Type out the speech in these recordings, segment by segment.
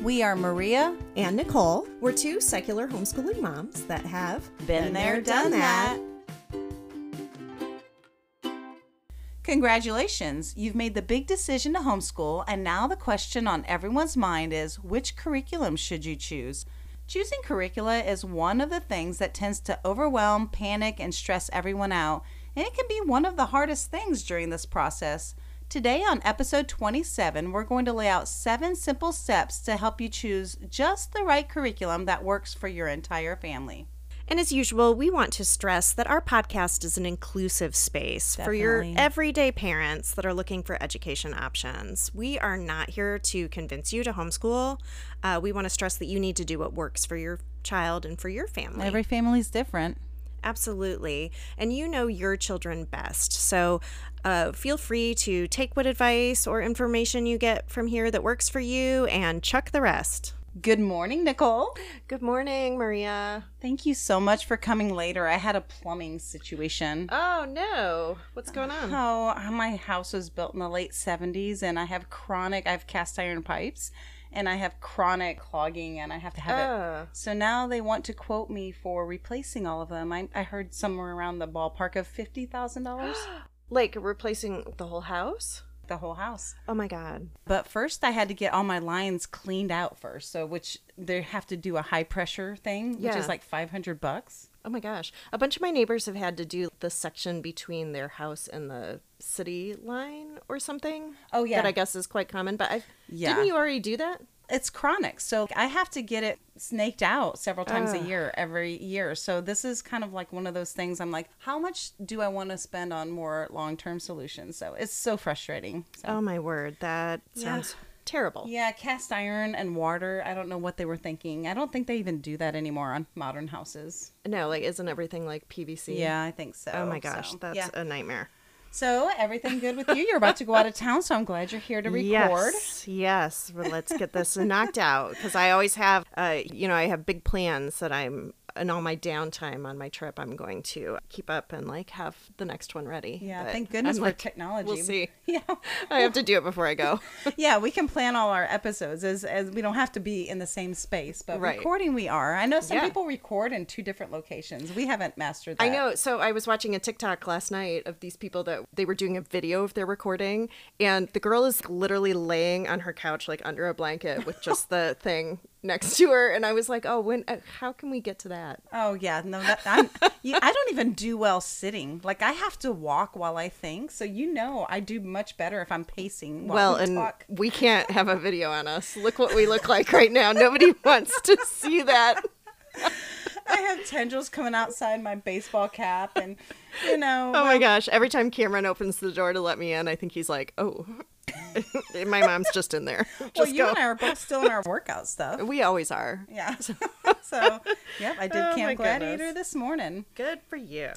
We are Maria. and Nicole. We're two secular homeschooling moms that have Been there, done that. Congratulations, you've made the big decision to homeschool, and now the question on everyone's mind is which curriculum should you choose? Choosing curricula is one of the things that tends to overwhelm, panic, and stress everyone out, and it can be one of the hardest things during this process. Today, on episode 27, we're going to lay out seven simple steps to help you choose just the right curriculum that works for your entire family. And as usual, we want to stress that our podcast is an inclusive space for your everyday parents that are looking for education options. We are not here to convince you to homeschool. Uh, we want to stress that you need to do what works for your child and for your family. Every family is different. Absolutely. And you know your children best. So uh, feel free to take what advice or information you get from here that works for you and chuck the rest. Good morning, Nicole. Good morning, Maria. Thank you so much for coming later. I had a plumbing situation. Oh, no. What's going on? Oh, my house was built in the late 70s and I have chronic, I have cast iron pipes and I have chronic clogging and I have to have it. Oh. So now they want to quote me for replacing all of them. I, I heard somewhere around the ballpark of $50,000, Like replacing the whole house? the whole house. Oh my god. But first I had to get all my lines cleaned out first. So which they have to do a high pressure thing, which is like 500 bucks. Oh my gosh. A bunch of my neighbors have had to do the section between their house and the city line or something. Oh, yeah. That I guess is quite common. But I Yeah. didn't you already do that? it's chronic so i have to get it snaked out several times a ah. year every year so this is kind of like one of those things i'm like how much do i want to spend on more long-term solutions so it's so frustrating so. Oh my word. That sounds terrible. yeah cast iron and water i don't know what they were thinking i don't think they even do that anymore on modern houses No, like isn't everything like PVC? yeah i think so Oh my gosh, So, that's yeah. a nightmare. So everything good with you you're about to go out of town so i'm glad you're here to record Yes, yes. Well, let's get this knocked out because I always have, uh, you know, I have big plans that I'm, and all my downtime on my trip, I'm going to keep up and like have the next one ready. yeah But thank goodness I'm for like, technology We'll see. yeah I have to do it before I go. yeah, we can plan all our episodes as as we don't have to be in the same space, but Right. recording we are. I know some Yeah. people record in two different locations. We haven't mastered that. I know. So I was watching a TikTok last night of these people that they were doing a video of their recording, and the girl is literally laying on her couch, like under a blanket, with just the thing next to her. And I was like, oh, when? Uh, how can we get to that? Oh yeah, no, that, I'm, you, I don't even do well sitting. Like I have to walk while I think. So you know, I do much better if I'm pacing. While well, we and talk. we can't have a video on us. Look what we look like right now. Nobody wants to see that. I have tendrils coming outside my baseball cap, and you know, Oh my gosh! Every time Cameron opens the door to let me in, I think he's like, "Oh, my mom's just in there." well, you go. and I are both still in our workout stuff. We always are. Yeah. so, yep, I did Oh, Camp Gladiator goodness. this morning. Good for you.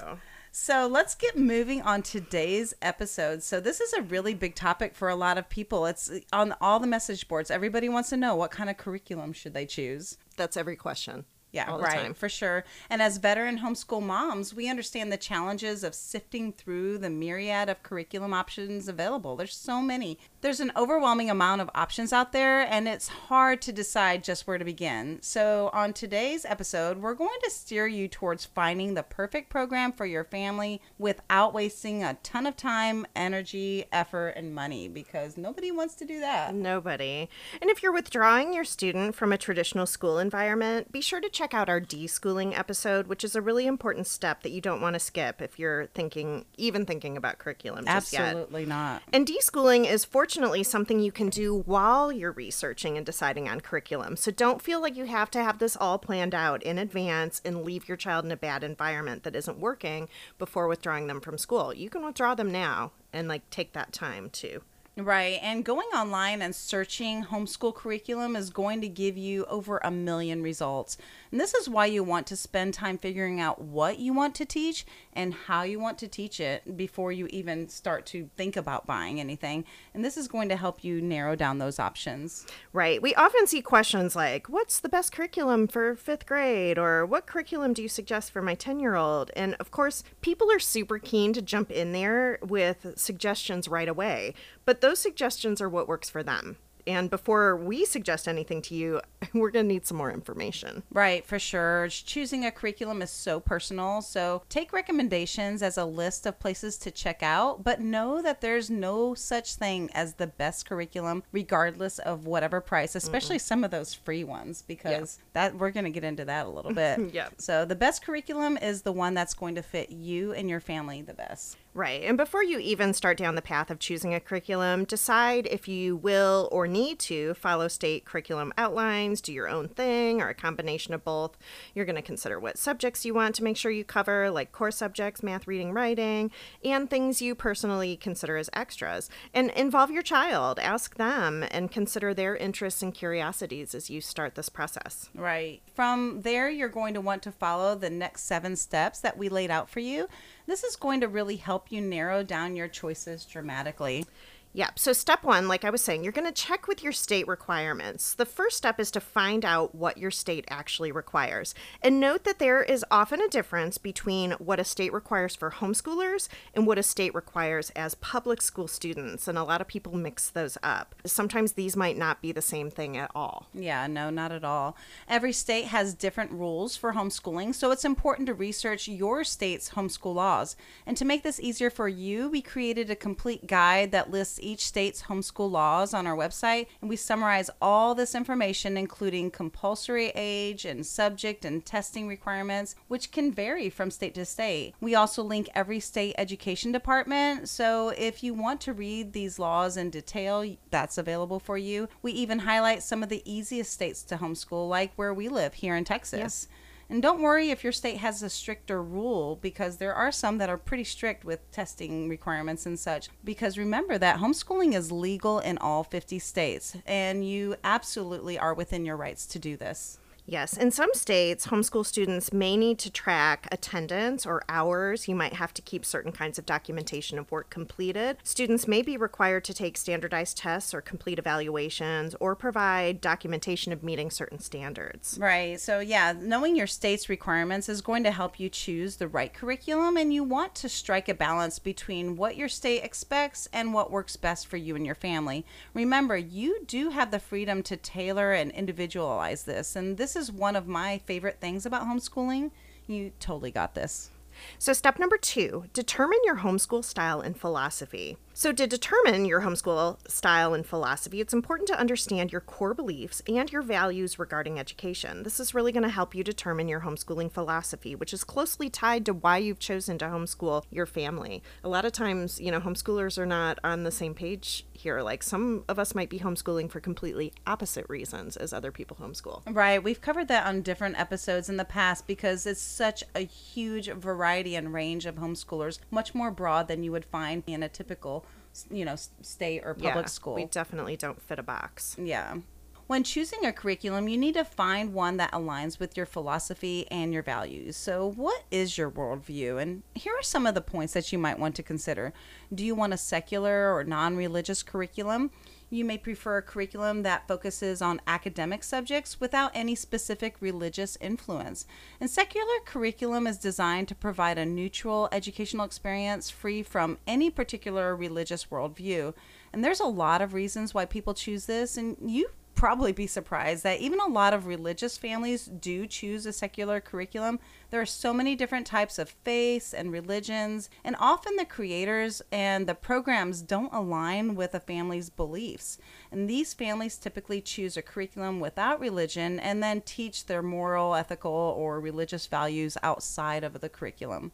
So let's get moving on today's episode. So this is a really big topic for a lot of people. It's on all the message boards. Everybody wants to know what kind of curriculum should they choose. That's every question. Yeah, right, time. for sure. And as veteran homeschool moms, we understand the challenges of sifting through the myriad of curriculum options available. There's so many. There's an overwhelming amount of options out there, and it's hard to decide just where to begin. So, on today's episode, we're going to steer you towards finding the perfect program for your family without wasting a ton of time, energy, effort, and money because nobody wants to do that. Nobody. And if you're withdrawing your student from a traditional school environment, be sure to check out our deschooling episode, which is a really important step that you don't want to skip if you're thinking, even thinking about curriculum just yet. Absolutely not. And deschooling is fortunately something you can do while you're researching and deciding on curriculum. So don't feel like you have to have this all planned out in advance and leave your child in a bad environment that isn't working before withdrawing them from school. You can withdraw them now and like take that time too. Right. And going online and searching homeschool curriculum is going to give you over a million results. And this is why you want to spend time figuring out what you want to teach and how you want to teach it before you even start to think about buying anything. And this is going to help you narrow down those options. Right. We often see questions like, What's the best curriculum for fifth grade? Or what curriculum do you suggest for my 10 year old? And of course, people are super keen to jump in there with suggestions right away, but those suggestions are what works for them. And before we suggest anything to you, we're going to need some more information. Right, for sure. Choosing a curriculum is so personal. So take recommendations as a list of places to check out, but know that there's no such thing as the best curriculum, regardless of whatever price, especially mm some of those free ones, because yeah. that we're going to get into that a little bit. yeah. So the best curriculum is the one that's going to fit you and your family the best. Right. And before you even start down the path of choosing a curriculum, decide if you will or need to follow state curriculum outlines, do your own thing, or a combination of both. You're going to consider what subjects you want to make sure you cover, like core subjects, math, reading, writing, and things you personally consider as extras. And involve your child, ask them, and consider their interests and curiosities as you start this process. Right. From there, you're going to want to follow the next seven steps that we laid out for you. This is going to really help you narrow down your choices dramatically. Yep. So, step one, like I was saying, you're going to check with your state requirements. The first step is to find out what your state actually requires. And note that there is often a difference between what a state requires for homeschoolers and what a state requires as public school students. And a lot of people mix those up. Sometimes these might not be the same thing at all. Yeah, no, not at all. Every state has different rules for homeschooling, so it's important to research your state's homeschool laws. And to make this easier for you, we created a complete guide that lists each state's homeschool laws on our website, and we summarize all this information, including compulsory age and subject and testing requirements, which can vary from state to state. We also link every state education department, so if you want to read these laws in detail, that's available for you. We even highlight some of the easiest states to homeschool, like where we live here in Texas. Yeah. And don't worry if your state has a stricter rule because there are some that are pretty strict with testing requirements and such. Because remember that homeschooling is legal in all 50 states and you absolutely are within your rights to do this. Yes, in some states, homeschool students may need to track attendance or hours. You might have to keep certain kinds of documentation of work completed. Students may be required to take standardized tests or complete evaluations or provide documentation of meeting certain standards. Right. So, yeah, knowing your state's requirements is going to help you choose the right curriculum, and you want to strike a balance between what your state expects and what works best for you and your family. Remember, you do have the freedom to tailor and individualize this, and this is is one of my favorite things about homeschooling. You totally got this. So, step number two determine your homeschool style and philosophy. So, to determine your homeschool style and philosophy, it's important to understand your core beliefs and your values regarding education. This is really going to help you determine your homeschooling philosophy, which is closely tied to why you've chosen to homeschool your family. A lot of times, you know, homeschoolers are not on the same page here. Like some of us might be homeschooling for completely opposite reasons as other people homeschool. Right. We've covered that on different episodes in the past because it's such a huge variety and range of homeschoolers, much more broad than you would find in a typical you know, state or public yeah, school. We definitely don't fit a box. Yeah. When choosing a curriculum, you need to find one that aligns with your philosophy and your values. So, what is your worldview? And here are some of the points that you might want to consider. Do you want a secular or non religious curriculum? You may prefer a curriculum that focuses on academic subjects without any specific religious influence. And secular curriculum is designed to provide a neutral educational experience free from any particular religious worldview. And there's a lot of reasons why people choose this, and you probably be surprised that even a lot of religious families do choose a secular curriculum. There are so many different types of faiths and religions, and often the creators and the programs don't align with a family's beliefs. And these families typically choose a curriculum without religion and then teach their moral, ethical, or religious values outside of the curriculum.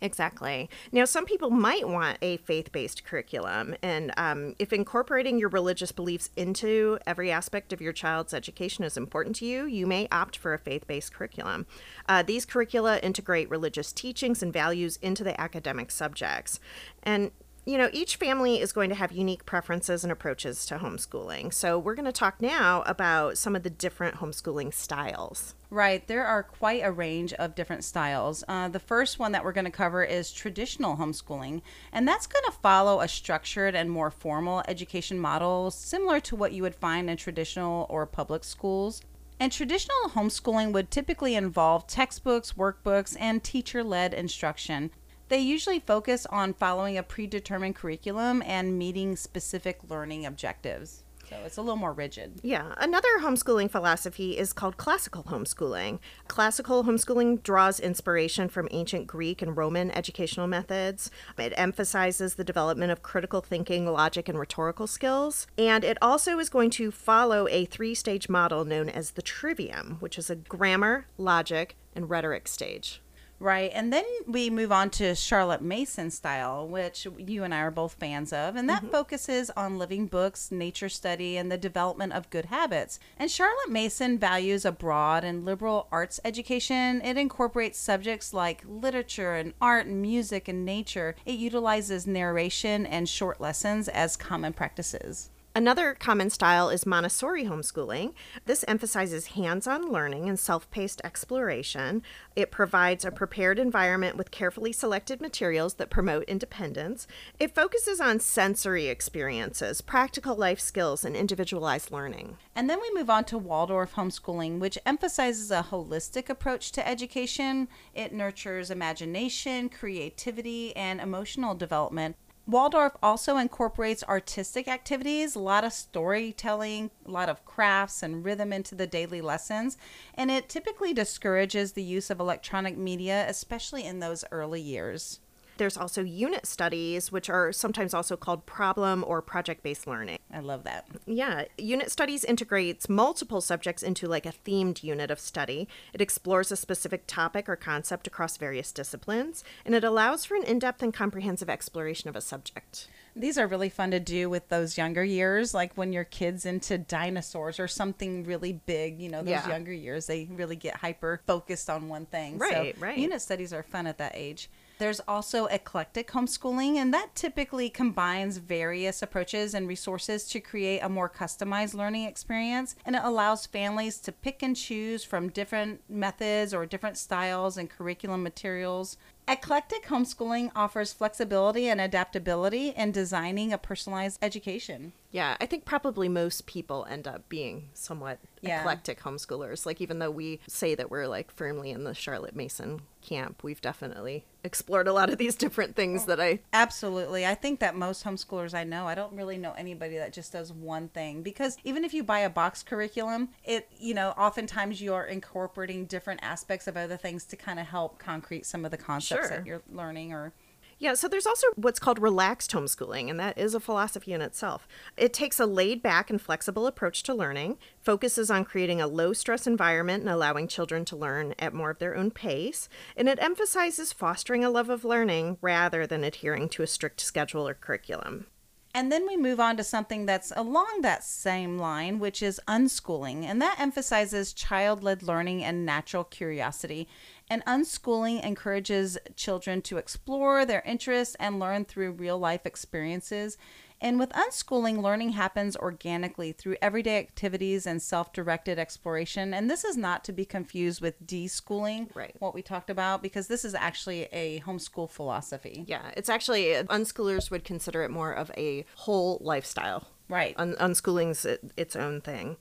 Exactly. Now, some people might want a faith based curriculum. And um, if incorporating your religious beliefs into every aspect of your child's education is important to you, you may opt for a faith based curriculum. Uh, these curricula integrate religious teachings and values into the academic subjects. And you know, each family is going to have unique preferences and approaches to homeschooling. So, we're going to talk now about some of the different homeschooling styles. Right. There are quite a range of different styles. Uh, the first one that we're going to cover is traditional homeschooling, and that's going to follow a structured and more formal education model similar to what you would find in traditional or public schools. And traditional homeschooling would typically involve textbooks, workbooks, and teacher led instruction. They usually focus on following a predetermined curriculum and meeting specific learning objectives. So it's a little more rigid. Yeah. Another homeschooling philosophy is called classical homeschooling. Classical homeschooling draws inspiration from ancient Greek and Roman educational methods. It emphasizes the development of critical thinking, logic, and rhetorical skills. And it also is going to follow a three stage model known as the trivium, which is a grammar, logic, and rhetoric stage. Right. And then we move on to Charlotte Mason style, which you and I are both fans of. And that mm-hmm. focuses on living books, nature study, and the development of good habits. And Charlotte Mason values a broad and liberal arts education. It incorporates subjects like literature and art and music and nature. It utilizes narration and short lessons as common practices. Another common style is Montessori homeschooling. This emphasizes hands on learning and self paced exploration. It provides a prepared environment with carefully selected materials that promote independence. It focuses on sensory experiences, practical life skills, and individualized learning. And then we move on to Waldorf homeschooling, which emphasizes a holistic approach to education. It nurtures imagination, creativity, and emotional development. Waldorf also incorporates artistic activities, a lot of storytelling, a lot of crafts and rhythm into the daily lessons, and it typically discourages the use of electronic media, especially in those early years. There's also unit studies, which are sometimes also called problem or project based learning. I love that. Yeah, unit studies integrates multiple subjects into like a themed unit of study. It explores a specific topic or concept across various disciplines, and it allows for an in depth and comprehensive exploration of a subject. These are really fun to do with those younger years, like when your kid's into dinosaurs or something really big. You know, those Yeah. younger years, they really get hyper focused on one thing. Right, so right. Unit studies are fun at that age. There's also eclectic homeschooling, and that typically combines various approaches and resources to create a more customized learning experience. And it allows families to pick and choose from different methods or different styles and curriculum materials. Eclectic homeschooling offers flexibility and adaptability in designing a personalized education. Yeah, I think probably most people end up being somewhat Yeah. eclectic homeschoolers. Like, even though we say that we're like firmly in the Charlotte Mason camp, we've definitely explored a lot of these different things that I. Absolutely. I think that most homeschoolers I know, I don't really know anybody that just does one thing because even if you buy a box curriculum, it, you know, oftentimes you are incorporating different aspects of other things to kind of help concrete some of the concepts Sure. that you're learning or Yeah, so there's also what's called relaxed homeschooling, and that is a philosophy in itself. It takes a laid back and flexible approach to learning, focuses on creating a low stress environment and allowing children to learn at more of their own pace, and it emphasizes fostering a love of learning rather than adhering to a strict schedule or curriculum. And then we move on to something that's along that same line, which is unschooling. And that emphasizes child led learning and natural curiosity. And unschooling encourages children to explore their interests and learn through real life experiences. And with unschooling, learning happens organically through everyday activities and self directed exploration. And this is not to be confused with deschooling, Right. what we talked about, because this is actually a homeschool philosophy. Yeah, it's actually, unschoolers would consider it more of a whole lifestyle. Right. Un- unschooling's it, its own thing.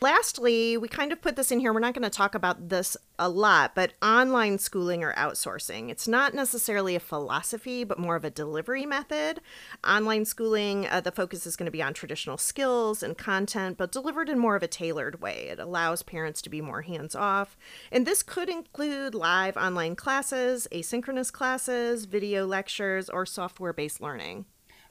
Lastly, we kind of put this in here. We're not going to talk about this a lot, but online schooling or outsourcing. It's not necessarily a philosophy, but more of a delivery method. Online schooling, uh, the focus is going to be on traditional skills and content, but delivered in more of a tailored way. It allows parents to be more hands off. And this could include live online classes, asynchronous classes, video lectures, or software based learning.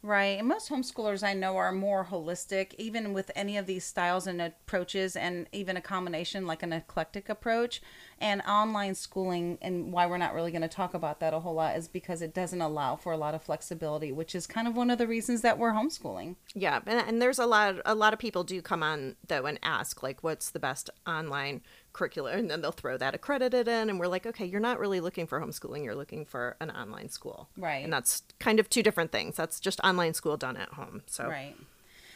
Right. And most homeschoolers I know are more holistic, even with any of these styles and approaches, and even a combination like an eclectic approach. And online schooling, and why we're not really going to talk about that a whole lot, is because it doesn't allow for a lot of flexibility, which is kind of one of the reasons that we're homeschooling. Yeah, and, and there's a lot a lot of people do come on though and ask like what's the best online curriculum and then they'll throw that accredited in and we're like okay you're not really looking for homeschooling you're looking for an online school Right. and that's kind of two different things that's just online school done at home so Right.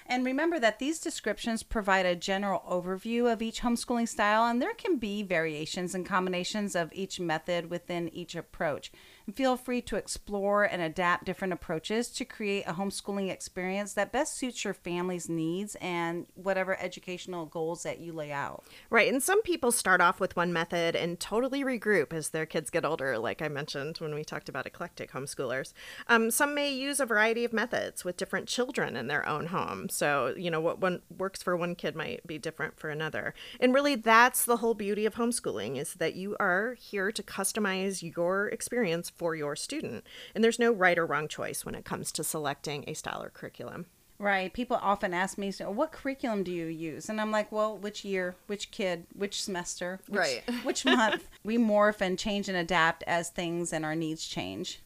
And remember that these descriptions provide a general overview of each homeschooling style, and there can be variations and combinations of each method within each approach. Feel free to explore and adapt different approaches to create a homeschooling experience that best suits your family's needs and whatever educational goals that you lay out. Right. And some people start off with one method and totally regroup as their kids get older, like I mentioned when we talked about eclectic homeschoolers. Um, some may use a variety of methods with different children in their own home. So, you know, what one works for one kid might be different for another. And really, that's the whole beauty of homeschooling is that you are here to customize your experience for your student. And there's no right or wrong choice when it comes to selecting a style or curriculum. Right. People often ask me, so what curriculum do you use? And I'm like, well, which year, which kid, which semester, which, right. which month? We morph and change and adapt as things and our needs change.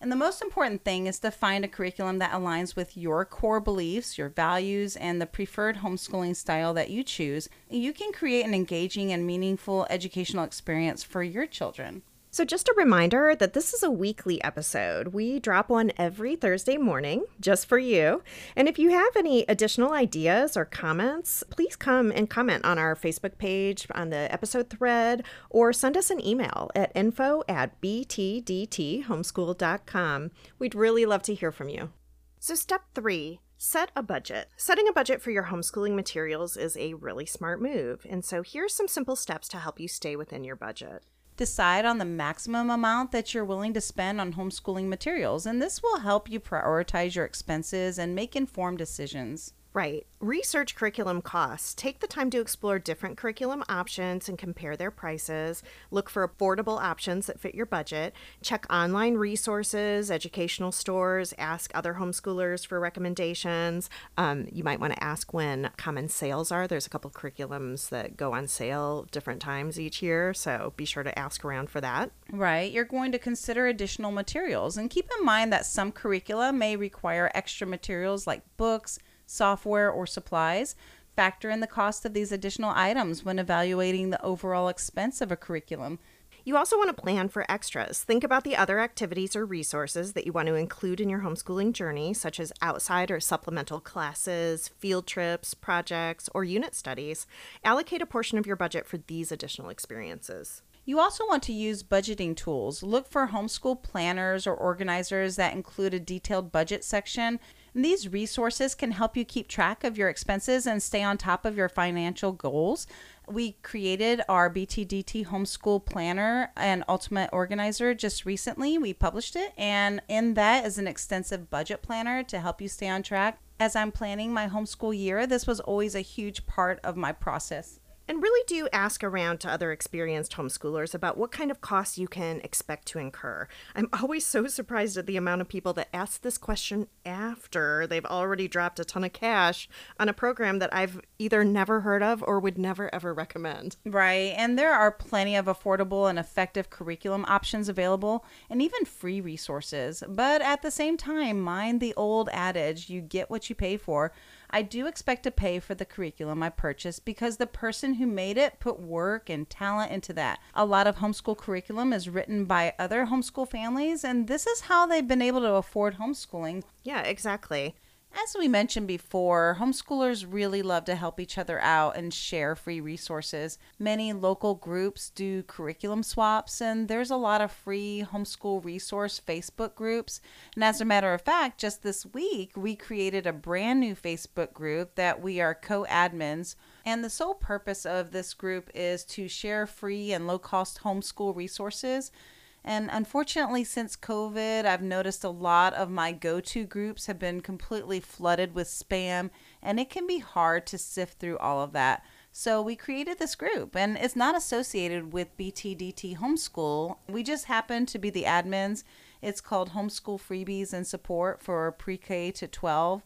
And the most important thing is to find a curriculum that aligns with your core beliefs, your values, and the preferred homeschooling style that you choose. You can create an engaging and meaningful educational experience for your children. So, just a reminder that this is a weekly episode. We drop one every Thursday morning just for you. And if you have any additional ideas or comments, please come and comment on our Facebook page, on the episode thread, or send us an email at info at btdthomeschool.com. We'd really love to hear from you. So, step three Set a budget. Setting a budget for your homeschooling materials is a really smart move. And so here's some simple steps to help you stay within your budget decide on the maximum amount that you're willing to spend on homeschooling materials, and this will help you prioritize your expenses and make informed decisions. Right. Research curriculum costs. Take the time to explore different curriculum options and compare their prices. Look for affordable options that fit your budget. Check online resources, educational stores, ask other homeschoolers for recommendations. Um, you might want to ask when common sales are. There's a couple curriculums that go on sale different times each year, so be sure to ask around for that. Right. You're going to consider additional materials and keep in mind that some curricula may require extra materials like books software, or supplies. Factor in the cost of these additional items when evaluating the overall expense of a curriculum. You also want to plan for extras. Think about the other activities or resources that you want to include in your homeschooling journey, such as outside or supplemental classes, field trips, projects, or unit studies. Allocate a portion of your budget for these additional experiences. You also want to use budgeting tools. Look for homeschool planners or organizers that include a detailed budget section and these resources can help you keep track of your expenses and stay on top of your financial goals. We created our BTDT homeschool planner and ultimate organizer just recently. We published it, and in that is an extensive budget planner to help you stay on track. As I'm planning my homeschool year, this was always a huge part of my process. And really do ask around to other experienced homeschoolers about what kind of costs you can expect to incur. I'm always so surprised at the amount of people that ask this question after they've already dropped a ton of cash on a program that I've either never heard of or would never ever recommend. Right. And there are plenty of affordable and effective curriculum options available and even free resources. But at the same time, mind the old adage you get what you pay for. I do expect to pay for the curriculum I purchased because the person who made it put work and talent into that. A lot of homeschool curriculum is written by other homeschool families, and this is how they've been able to afford homeschooling. Yeah, exactly. As we mentioned before, homeschoolers really love to help each other out and share free resources. Many local groups do curriculum swaps, and there's a lot of free homeschool resource Facebook groups. And as a matter of fact, just this week, we created a brand new Facebook group that we are co admins. And the sole purpose of this group is to share free and low cost homeschool resources and unfortunately, since COVID, I've noticed a lot of my go to groups have been completely flooded with spam, and it can be hard to sift through all of that. So we created this group, and it's not associated with BTDT Homeschool. We just happen to be the admins. It's called Homeschool Freebies and Support for Pre K to 12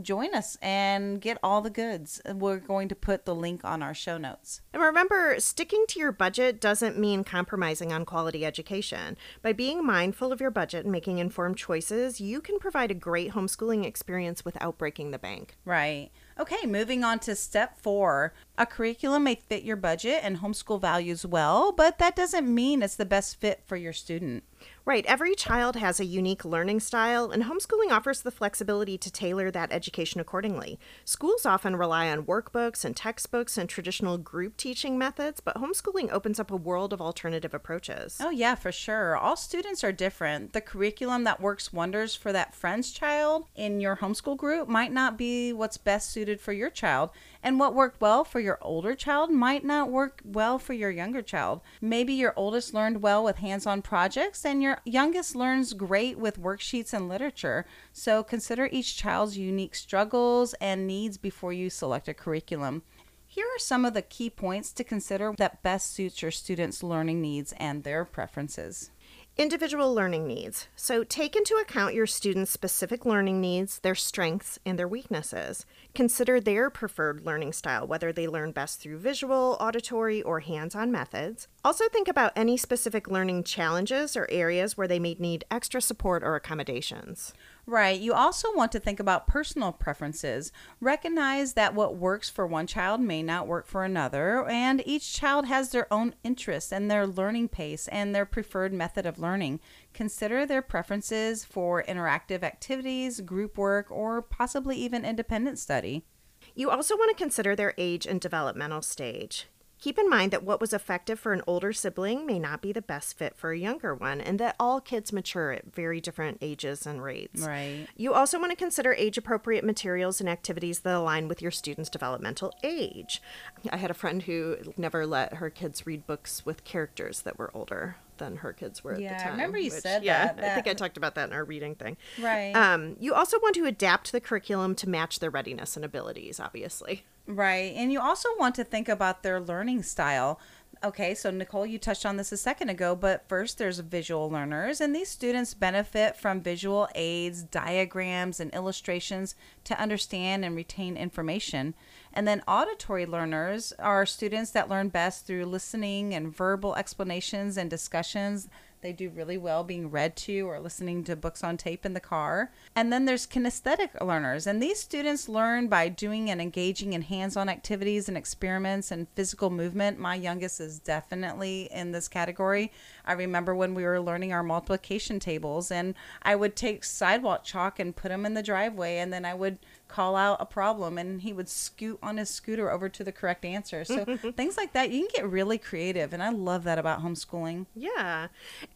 join us and get all the goods. We're going to put the link on our show notes. And remember, sticking to your budget doesn't mean compromising on quality education. By being mindful of your budget and making informed choices, you can provide a great homeschooling experience without breaking the bank. Right. Okay, moving on to step four. A curriculum may fit your budget and homeschool values well, but that doesn't mean it's the best fit for your student. Right. Every child has a unique learning style, and homeschooling offers the flexibility to tailor that education accordingly. Schools often rely on workbooks and textbooks and traditional group teaching methods, but homeschooling opens up a world of alternative approaches. Oh, yeah, for sure. All students are different. The curriculum that works wonders for that friend's child in your homeschool group might not be what's best suited for your child. And what worked well for your older child might not work well for your younger child. Maybe your oldest learned well with hands on projects, and your youngest learns great with worksheets and literature. So consider each child's unique struggles and needs before you select a curriculum. Here are some of the key points to consider that best suits your students' learning needs and their preferences. Individual learning needs. So take into account your students' specific learning needs, their strengths, and their weaknesses. Consider their preferred learning style, whether they learn best through visual, auditory, or hands on methods. Also, think about any specific learning challenges or areas where they may need extra support or accommodations. Right. You also want to think about personal preferences. Recognize that what works for one child may not work for another, and each child has their own interests and their learning pace and their preferred method of learning. Consider their preferences for interactive activities, group work, or possibly even independent study. You also want to consider their age and developmental stage. Keep in mind that what was effective for an older sibling may not be the best fit for a younger one, and that all kids mature at very different ages and rates. Right. You also want to consider age appropriate materials and activities that align with your student's developmental age. I had a friend who never let her kids read books with characters that were older than her kids were at Yeah, the I time. remember you which- said yeah, that, I think I talked about that in our reading thing. Right. Um, you also want to adapt the curriculum to match their readiness and abilities, obviously. Right. And you also want to think about their learning style. Okay, so Nicole, you touched on this a second ago, but first there's visual learners, and these students benefit from visual aids, diagrams, and illustrations to understand and retain information. And then auditory learners are students that learn best through listening and verbal explanations and discussions. They do really well being read to or listening to books on tape in the car. And then there's kinesthetic learners, and these students learn by doing and engaging in hands on activities and experiments and physical movement. My youngest is definitely in this category. I remember when we were learning our multiplication tables, and I would take sidewalk chalk and put them in the driveway, and then I would call out a problem and he would scoot on his scooter over to the correct answer. So things like that, you can get really creative and I love that about homeschooling. Yeah.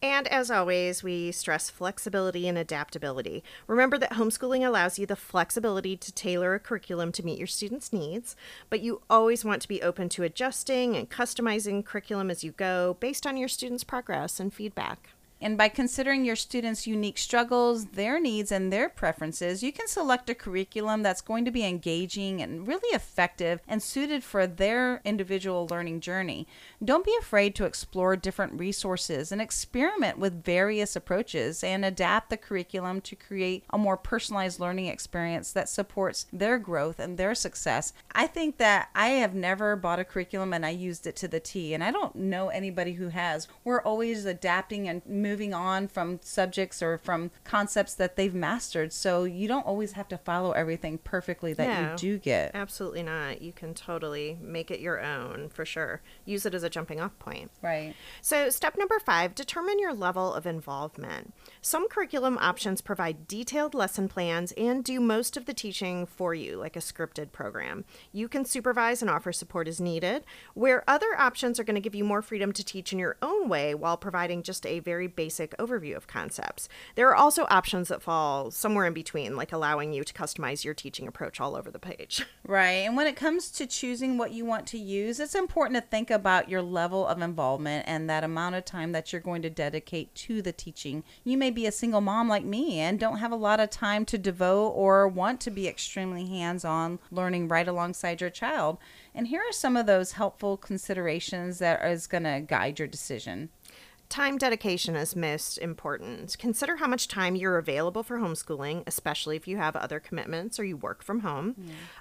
And as always, we stress flexibility and adaptability. Remember that homeschooling allows you the flexibility to tailor a curriculum to meet your students' needs, but you always want to be open to adjusting and customizing curriculum as you go based on your students' progress and feedback. And by considering your students' unique struggles, their needs, and their preferences, you can select a curriculum that's going to be engaging and really effective and suited for their individual learning journey. Don't be afraid to explore different resources and experiment with various approaches and adapt the curriculum to create a more personalized learning experience that supports their growth and their success. I think that I have never bought a curriculum and I used it to the T, and I don't know anybody who has. We're always adapting and moving on from subjects or from concepts that they've mastered. So you don't always have to follow everything perfectly that No. you do get. Absolutely not. You can totally make it your own for sure. Use it as a jumping off point. Right. So, step number five determine your level of involvement. Some curriculum options provide detailed lesson plans and do most of the teaching for you, like a scripted program. You can supervise and offer support as needed, where other options are going to give you more freedom to teach in your own way while providing just a very basic overview of concepts. There are also options that fall somewhere in between, like allowing you to customize your teaching approach all over the page. Right. And when it comes to choosing what you want to use, it's important to think about your level of involvement and that amount of time that you're going to dedicate to the teaching. You may be a single mom like me and don't have a lot of time to devote or want to be extremely hands on learning right alongside your child. And here are some of those helpful considerations that is going to guide your decision. Time dedication is most important. Consider how much time you're available for homeschooling, especially if you have other commitments or you work from home.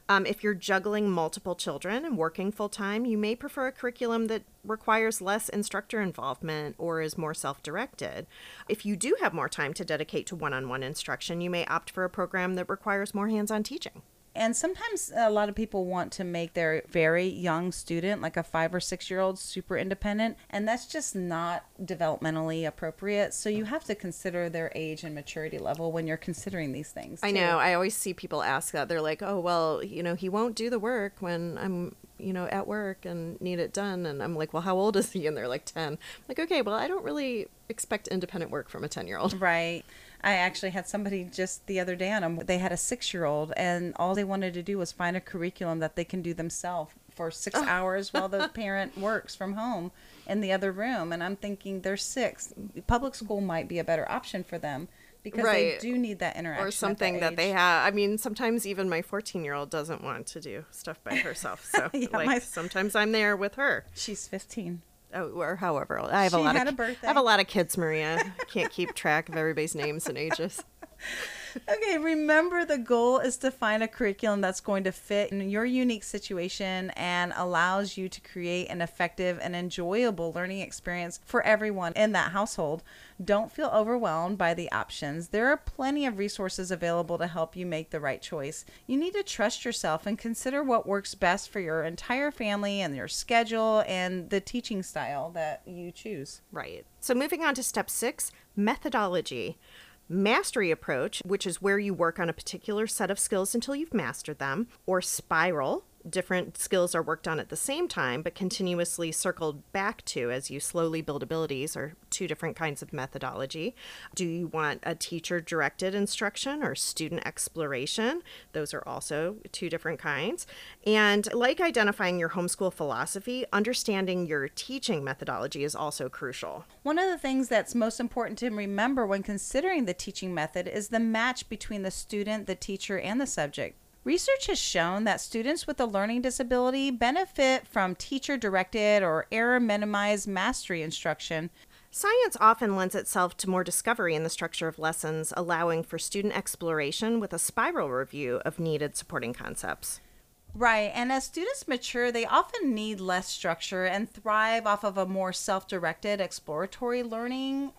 Um, if you're juggling multiple children and working full time, you may prefer a curriculum that requires less instructor involvement or is more self directed. If you do have more time to dedicate to one on one instruction, you may opt for a program that requires more hands on teaching. And sometimes a lot of people want to make their very young student, like a five or six year old, super independent. And that's just not developmentally appropriate. So you have to consider their age and maturity level when you're considering these things. I know. I always see people ask that. They're like, oh, well, you know, he won't do the work when I'm, you know, at work and need it done. And I'm like, well, how old is he? And they're like 10. I'm like, okay, well, I don't really expect independent work from a 10 year old. Right. I actually had somebody just the other day on them. They had a six year old, and all they wanted to do was find a curriculum that they can do themselves for six oh. hours while the parent works from home in the other room. And I'm thinking they're six. Public school might be a better option for them because Right. they do need that interaction. Or something that they have. I mean, sometimes even my 14 year old doesn't want to do stuff by herself. So, Yeah, like, my- sometimes I'm there with her. She's 15. Oh, or however, old. I have a She lot had of a birthday. I have a lot of kids, Maria. Can't keep track of everybody's names and ages. Okay, remember the goal is to find a curriculum that's going to fit in your unique situation and allows you to create an effective and enjoyable learning experience for everyone in that household. Don't feel overwhelmed by the options. There are plenty of resources available to help you make the right choice. You need to trust yourself and consider what works best for your entire family and your schedule and the teaching style that you choose. Right. So moving on to step six methodology. Mastery approach, which is where you work on a particular set of skills until you've mastered them, or spiral. Different skills are worked on at the same time, but continuously circled back to as you slowly build abilities, are two different kinds of methodology. Do you want a teacher directed instruction or student exploration? Those are also two different kinds. And like identifying your homeschool philosophy, understanding your teaching methodology is also crucial. One of the things that's most important to remember when considering the teaching method is the match between the student, the teacher, and the subject. Research has shown that students with a learning disability benefit from teacher directed or error minimized mastery instruction. Science often lends itself to more discovery in the structure of lessons, allowing for student exploration with a spiral review of needed supporting concepts. Right, and as students mature, they often need less structure and thrive off of a more self directed exploratory learning.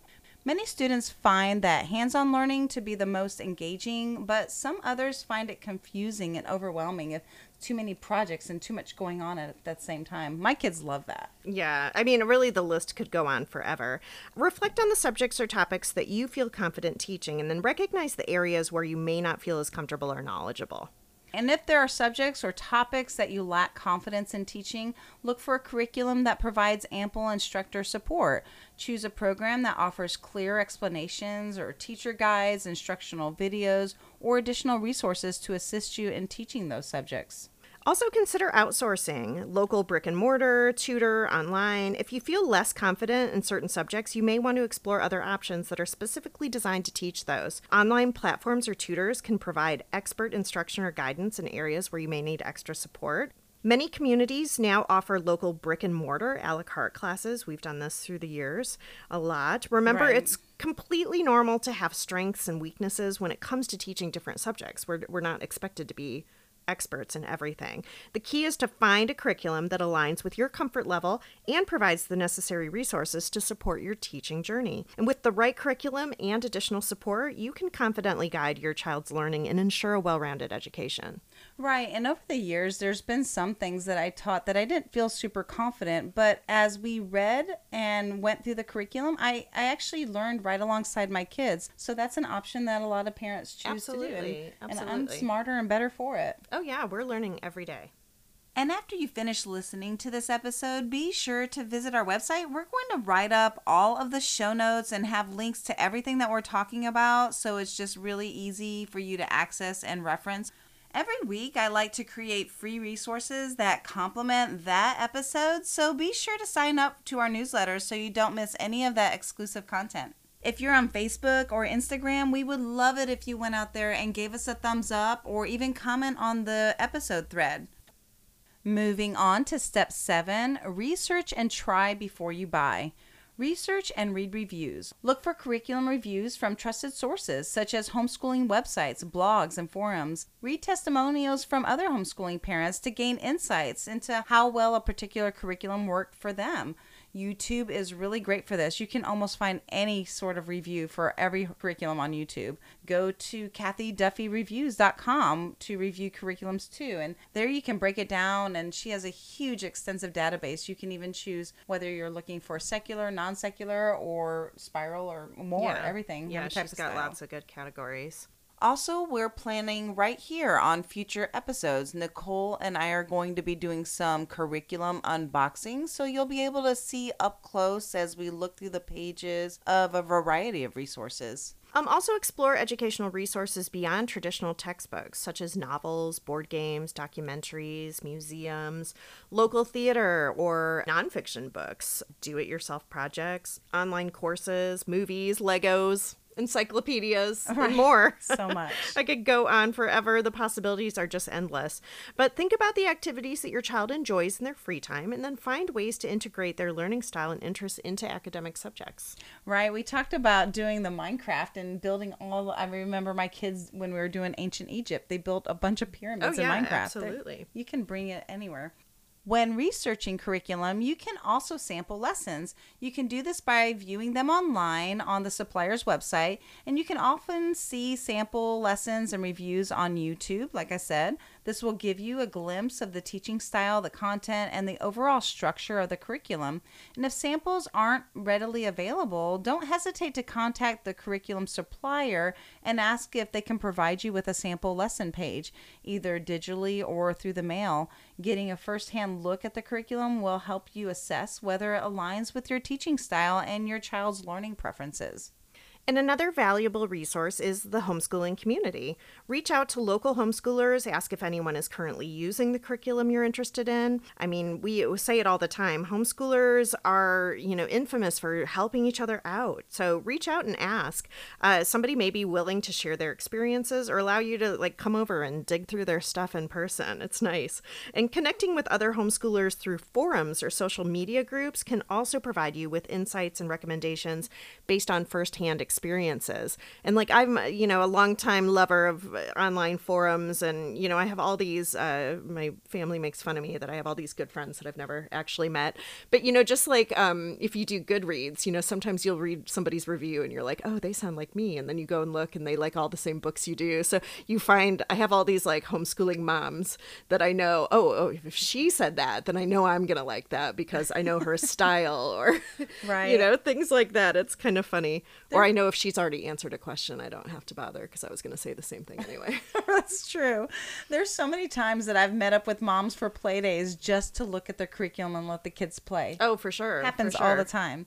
Many students find that hands on learning to be the most engaging, but some others find it confusing and overwhelming if too many projects and too much going on at that same time. My kids love that. Yeah, I mean, really, the list could go on forever. Reflect on the subjects or topics that you feel confident teaching, and then recognize the areas where you may not feel as comfortable or knowledgeable. And if there are subjects or topics that you lack confidence in teaching, look for a curriculum that provides ample instructor support. Choose a program that offers clear explanations or teacher guides, instructional videos, or additional resources to assist you in teaching those subjects. Also, consider outsourcing local brick and mortar, tutor, online. If you feel less confident in certain subjects, you may want to explore other options that are specifically designed to teach those. Online platforms or tutors can provide expert instruction or guidance in areas where you may need extra support. Many communities now offer local brick and mortar a la carte classes. We've done this through the years a lot. Remember, Right. it's completely normal to have strengths and weaknesses when it comes to teaching different subjects. We're, we're not expected to be experts in everything. The key is to find a curriculum that aligns with your comfort level and provides the necessary resources to support your teaching journey. And with the right curriculum and additional support, you can confidently guide your child's learning and ensure a well rounded education. Right. And over the years, there's been some things that I taught that I didn't feel super confident. But as we read and went through the curriculum, I, I actually learned right alongside my kids. So that's an option that a lot of parents choose to do. Absolutely, And, and I'm smarter and better for it. Oh, Oh, yeah, we're learning every day. And after you finish listening to this episode, be sure to visit our website. We're going to write up all of the show notes and have links to everything that we're talking about. So it's just really easy for you to access and reference. Every week, I like to create free resources that complement that episode. So be sure to sign up to our newsletter so you don't miss any of that exclusive content. If you're on Facebook or Instagram, we would love it if you went out there and gave us a thumbs up or even comment on the episode thread. Moving on to step seven research and try before you buy. Research and read reviews. Look for curriculum reviews from trusted sources such as homeschooling websites, blogs, and forums. Read testimonials from other homeschooling parents to gain insights into how well a particular curriculum worked for them. YouTube is really great for this. You can almost find any sort of review for every curriculum on YouTube. Go to cathyduffyreviews.com to review curriculums too. And there you can break it down. And she has a huge, extensive database. You can even choose whether you're looking for secular, non secular, or spiral or more, Yeah. everything. Yeah, she's got style. lots of good categories. Also, we're planning right here on future episodes. Nicole and I are going to be doing some curriculum unboxing, so you'll be able to see up close as we look through the pages of a variety of resources. Um, also explore educational resources beyond traditional textbooks, such as novels, board games, documentaries, museums, local theater, or nonfiction books, do it yourself projects, online courses, movies, Legos, encyclopedias, and more. So much. I could go on forever. The possibilities are just endless. But think about the activities that your child enjoys in their free time and then find ways to integrate their learning style and interests into academic subjects. Right. We talked about doing the Minecraft and building all. I remember my kids when we were doing ancient Egypt, they built a bunch of pyramids Oh, yeah, in Minecraft. They're- absolutely. You can bring it anywhere. When researching curriculum, you can also sample lessons. You can do this by viewing them online on the supplier's website, and you can often see sample lessons and reviews on YouTube, like I said. This will give you a glimpse of the teaching style, the content, and the overall structure of the curriculum. And if samples aren't readily available, don't hesitate to contact the curriculum supplier and ask if they can provide you with a sample lesson page, either digitally or through the mail. Getting a first-hand look at the curriculum will help you assess whether it aligns with your teaching style and your child's learning preferences. And another valuable resource is the homeschooling community. Reach out to local homeschoolers, ask if anyone is currently using the curriculum you're interested in. I mean, we say it all the time. Homeschoolers are, you know, infamous for helping each other out. So reach out and ask. Uh, somebody may be willing to share their experiences or allow you to like come over and dig through their stuff in person. It's nice. And connecting with other homeschoolers through forums or social media groups can also provide you with insights and recommendations based on firsthand experiences. And like I'm, you know, a longtime lover of uh, online forums, and you know, I have all these. Uh, my family makes fun of me that I have all these good friends that I've never actually met. But you know, just like um, if you do Goodreads, you know, sometimes you'll read somebody's review and you're like, oh, they sound like me, and then you go and look, and they like all the same books you do. So you find I have all these like homeschooling moms that I know. Oh, oh, if she said that, then I know I'm gonna like that because I know her style, or Right. you know, things like that. It's kind of funny. Or I know if she's already answered a question, I don't have to bother because I was going to say the same thing anyway. That's true. There's so many times that I've met up with moms for play days just to look at their curriculum and let the kids play. oh, for sure. happens for all the time.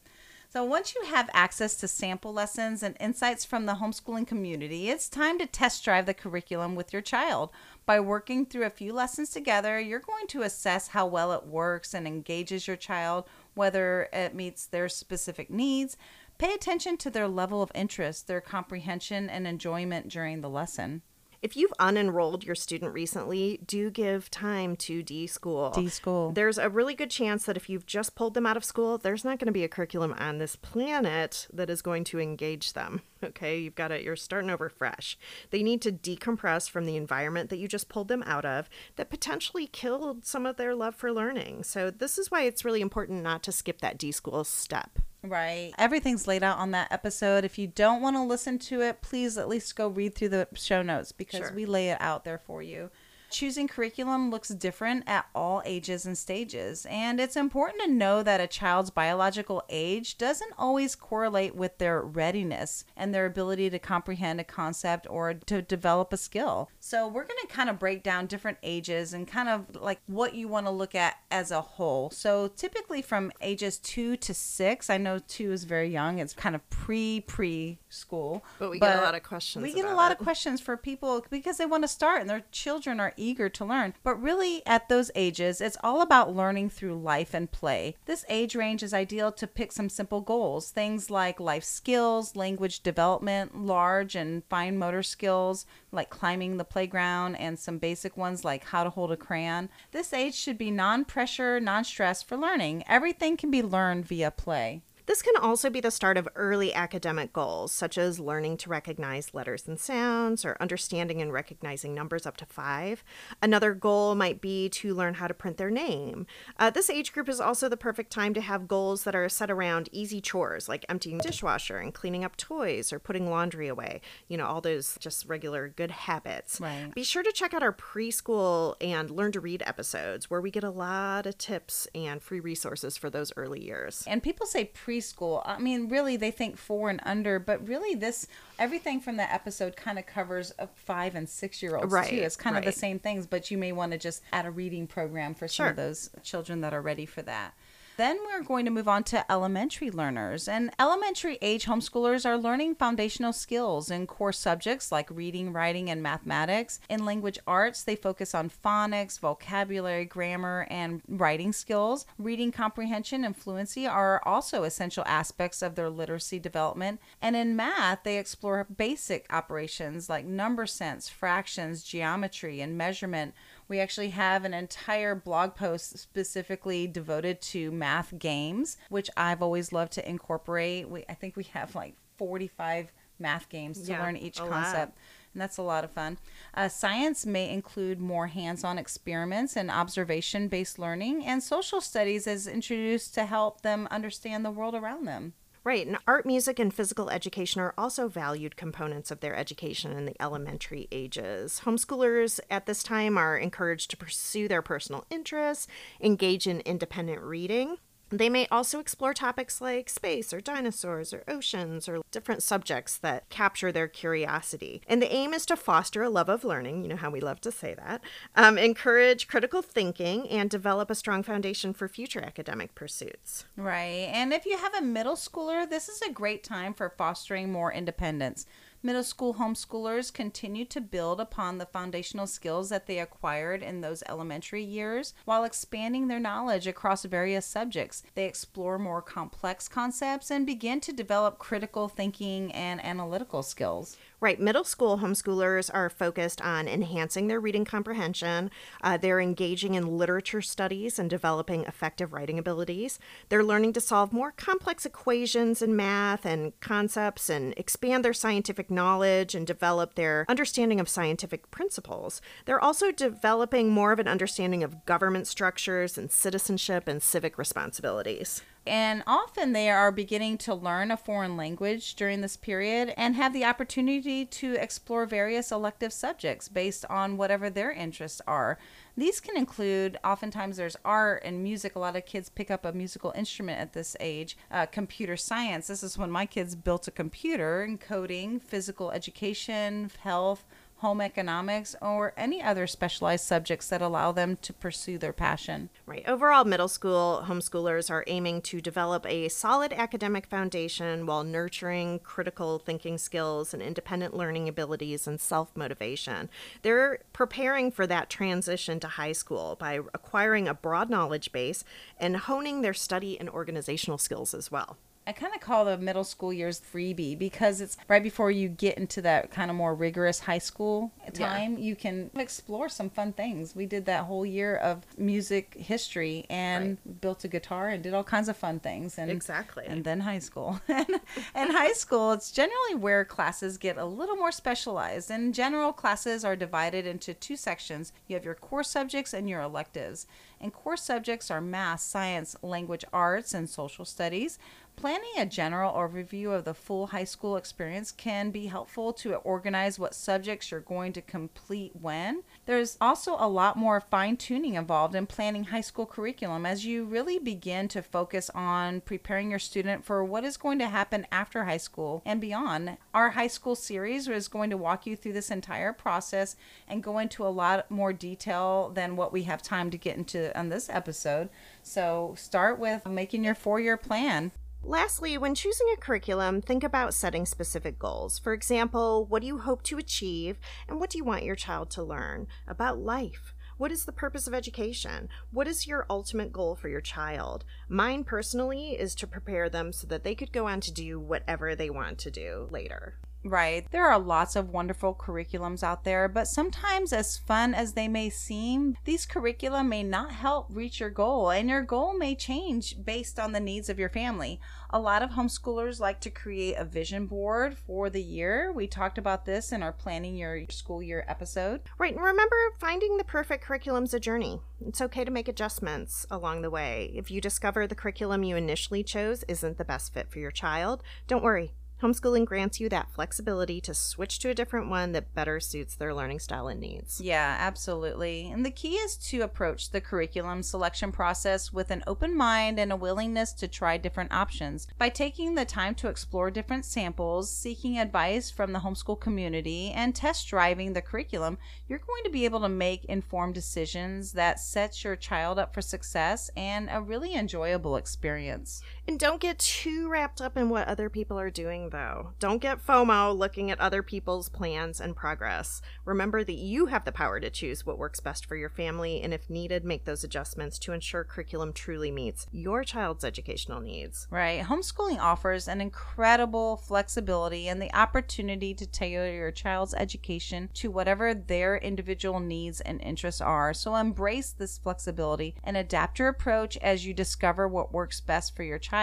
So once you have access to sample lessons and insights from the homeschooling community, it's time to test drive the curriculum with your child. By working through a few lessons together, you're going to assess how well it works and engages your child, whether it meets their specific needs. Pay attention to their level of interest, their comprehension, and enjoyment during the lesson. If you've unenrolled your student recently, do give time to deschool. deschool. There's a really good chance that if you've just pulled them out of school, there's not going to be a curriculum on this planet that is going to engage them. Okay, you've got it. You're starting over fresh. They need to decompress from the environment that you just pulled them out of that potentially killed some of their love for learning. So this is why it's really important not to skip that deschool step. Right. Everything's laid out on that episode. If you don't want to listen to it, please at least go read through the show notes because Sure. we lay it out there for you. Choosing curriculum looks different at all ages and stages, and it's important to know that a child's biological age doesn't always correlate with their readiness and their ability to comprehend a concept or to develop a skill. So, we're going to kind of break down different ages and kind of like what you want to look at as a whole. So, typically from ages 2 to 6, I know 2 is very young, it's kind of pre preschool. But we get a lot of questions We get a lot it. of questions for people because they want to start and their children are eager to learn. But really, at those ages, it's all about learning through life and play. This age range is ideal to pick some simple goals, things like life skills, language development, large and fine motor skills like climbing the playground, and some basic ones like how to hold a crayon. This age should be non pressure, non stress for learning. Everything can be learned via play. This can also be the start of early academic goals, such as learning to recognize letters and sounds or understanding and recognizing numbers up to five. Another goal might be to learn how to print their name. Uh, this age group is also the perfect time to have goals that are set around easy chores like emptying dishwasher and cleaning up toys or putting laundry away. You know, all those just regular good habits. Right. Be sure to check out our preschool and learn to read episodes where we get a lot of tips and free resources for those early years. And people say preschool. I mean, really, they think four and under, but really, this everything from that episode kind of covers a five and six year olds Right, too. It's kind of the same things, but you may want to just add a reading program for some Sure. of those children that are ready for that. Then we're going to move on to elementary learners. And elementary age homeschoolers are learning foundational skills in core subjects like reading, writing, and mathematics. In language arts, they focus on phonics, vocabulary, grammar, and writing skills. Reading comprehension and fluency are also essential aspects of their literacy development. And in math, they explore basic operations like number sense, fractions, geometry, and measurement. We actually have an entire blog post specifically devoted to math games, which I've always loved to incorporate. We, I think we have like 45 math games to Yeah, learn each a lot. concept. And that's a lot of fun. Uh, science may include more hands on experiments and observation based learning, and social studies is introduced to help them understand the world around them. Right, and art, music, and physical education are also valued components of their education in the elementary ages. Homeschoolers at this time are encouraged to pursue their personal interests, engage in independent reading. They may also explore topics like space or dinosaurs or oceans or different subjects that capture their curiosity. And the aim is to foster a love of learning, you know how we love to say that, um, encourage critical thinking, and develop a strong foundation for future academic pursuits. Right. And if you have a middle schooler, this is a great time for fostering more independence. Middle school homeschoolers continue to build upon the foundational skills that they acquired in those elementary years while expanding their knowledge across various subjects. They explore more complex concepts and begin to develop critical thinking and analytical skills. Right. Middle school homeschoolers are focused on enhancing their reading comprehension. Uh, they're engaging in literature studies and developing effective writing abilities. They're learning to solve more complex equations in math and concepts and expand their scientific knowledge and develop their understanding of scientific principles. They're also developing more of an understanding of government structures and citizenship and civic responsibilities. And often they are beginning to learn a foreign language during this period and have the opportunity to explore various elective subjects based on whatever their interests are. These can include, oftentimes, there's art and music. A lot of kids pick up a musical instrument at this age. Uh, computer science. This is when my kids built a computer, and coding, physical education, health, home economics, or any other specialized subjects that allow them to pursue their passion. Right. Overall, middle school homeschoolers are aiming to develop a solid academic foundation while nurturing critical thinking skills and independent learning abilities and self motivation. They're preparing for that transition to high school by acquiring a broad knowledge base and honing their study and organizational skills as well. I kind of call the middle school years freebie because it's right before you get into that kind of more rigorous high school time. You can explore some fun things. We did that whole year of music history and built a guitar and did all kinds of fun things. And Exactly. And then high school. and, and high school, it's generally where classes get a little more specialized. In general, classes are divided into two sections. You have your core subjects and your electives. And core subjects are math, science, language arts, and social studies. Planning a general overview of the full high school experience can be helpful to organize what subjects you're going to complete when. There's also a lot more fine tuning involved in planning high school curriculum as you really begin to focus on preparing your student for what is going to happen after high school and beyond. Our high school series is going to walk you through this entire process and go into a lot more detail than what we have time to get into on this episode. So start with making your four year plan. Lastly, when choosing a curriculum, think about setting specific goals. For example, what do you hope to achieve and what do you want your child to learn about life? What is the purpose of education? What is your ultimate goal for your child? Mine personally is to prepare them so that they could go on to do whatever they want to do later. Right. There are lots of wonderful curriculums out there, but sometimes, as fun as they may seem, these curricula may not help reach your goal, and your goal may change based on the needs of your family. A lot of homeschoolers like to create a vision board for the year. We talked about this in our Planning Your School Year episode. Right. And remember, finding the perfect curriculum's a journey. It's okay to make adjustments along the way. If you discover the curriculum you initially chose isn't the best fit for your child, don't worry. Homeschooling grants you that flexibility to switch to a different one that better suits their learning style and needs. Yeah, absolutely. And the key is to approach the curriculum selection process with an open mind and a willingness to try different options. By taking the time to explore different samples, seeking advice from the homeschool community, and test driving the curriculum, you're going to be able to make informed decisions that sets your child up for success and a really enjoyable experience. And don't get too wrapped up in what other people are doing though. Don't get FOMO looking at other people's plans and progress. Remember that you have the power to choose what works best for your family, and if needed, make those adjustments to ensure curriculum truly meets your child's educational needs. Right. Homeschooling offers an incredible flexibility and the opportunity to tailor your child's education to whatever their individual needs and interests are. So embrace this flexibility and adapt your approach as you discover what works best for your child.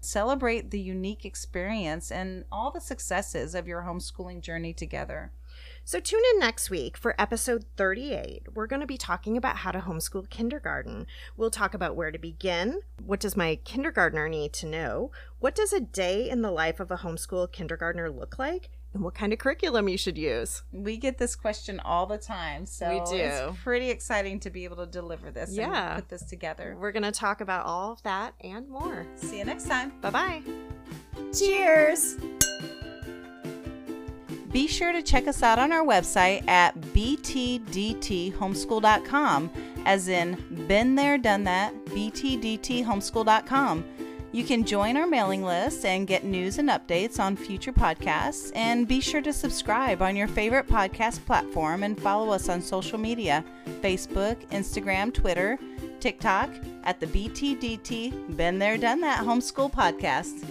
Celebrate the unique experience and and all the successes of your homeschooling journey together. So, tune in next week for episode 38. We're going to be talking about how to homeschool kindergarten. We'll talk about where to begin. What does my kindergartner need to know? What does a day in the life of a homeschool kindergartner look like? And what kind of curriculum you should use? We get this question all the time. So we do. it's pretty exciting to be able to deliver this yeah. and put this together. We're going to talk about all of that and more. See you next time. Bye bye. Cheers. Be sure to check us out on our website at btdthomeschool.com, as in been there, done that, btdthomeschool.com. You can join our mailing list and get news and updates on future podcasts. And be sure to subscribe on your favorite podcast platform and follow us on social media Facebook, Instagram, Twitter, TikTok at the BTDT Been There, Done That Homeschool Podcast.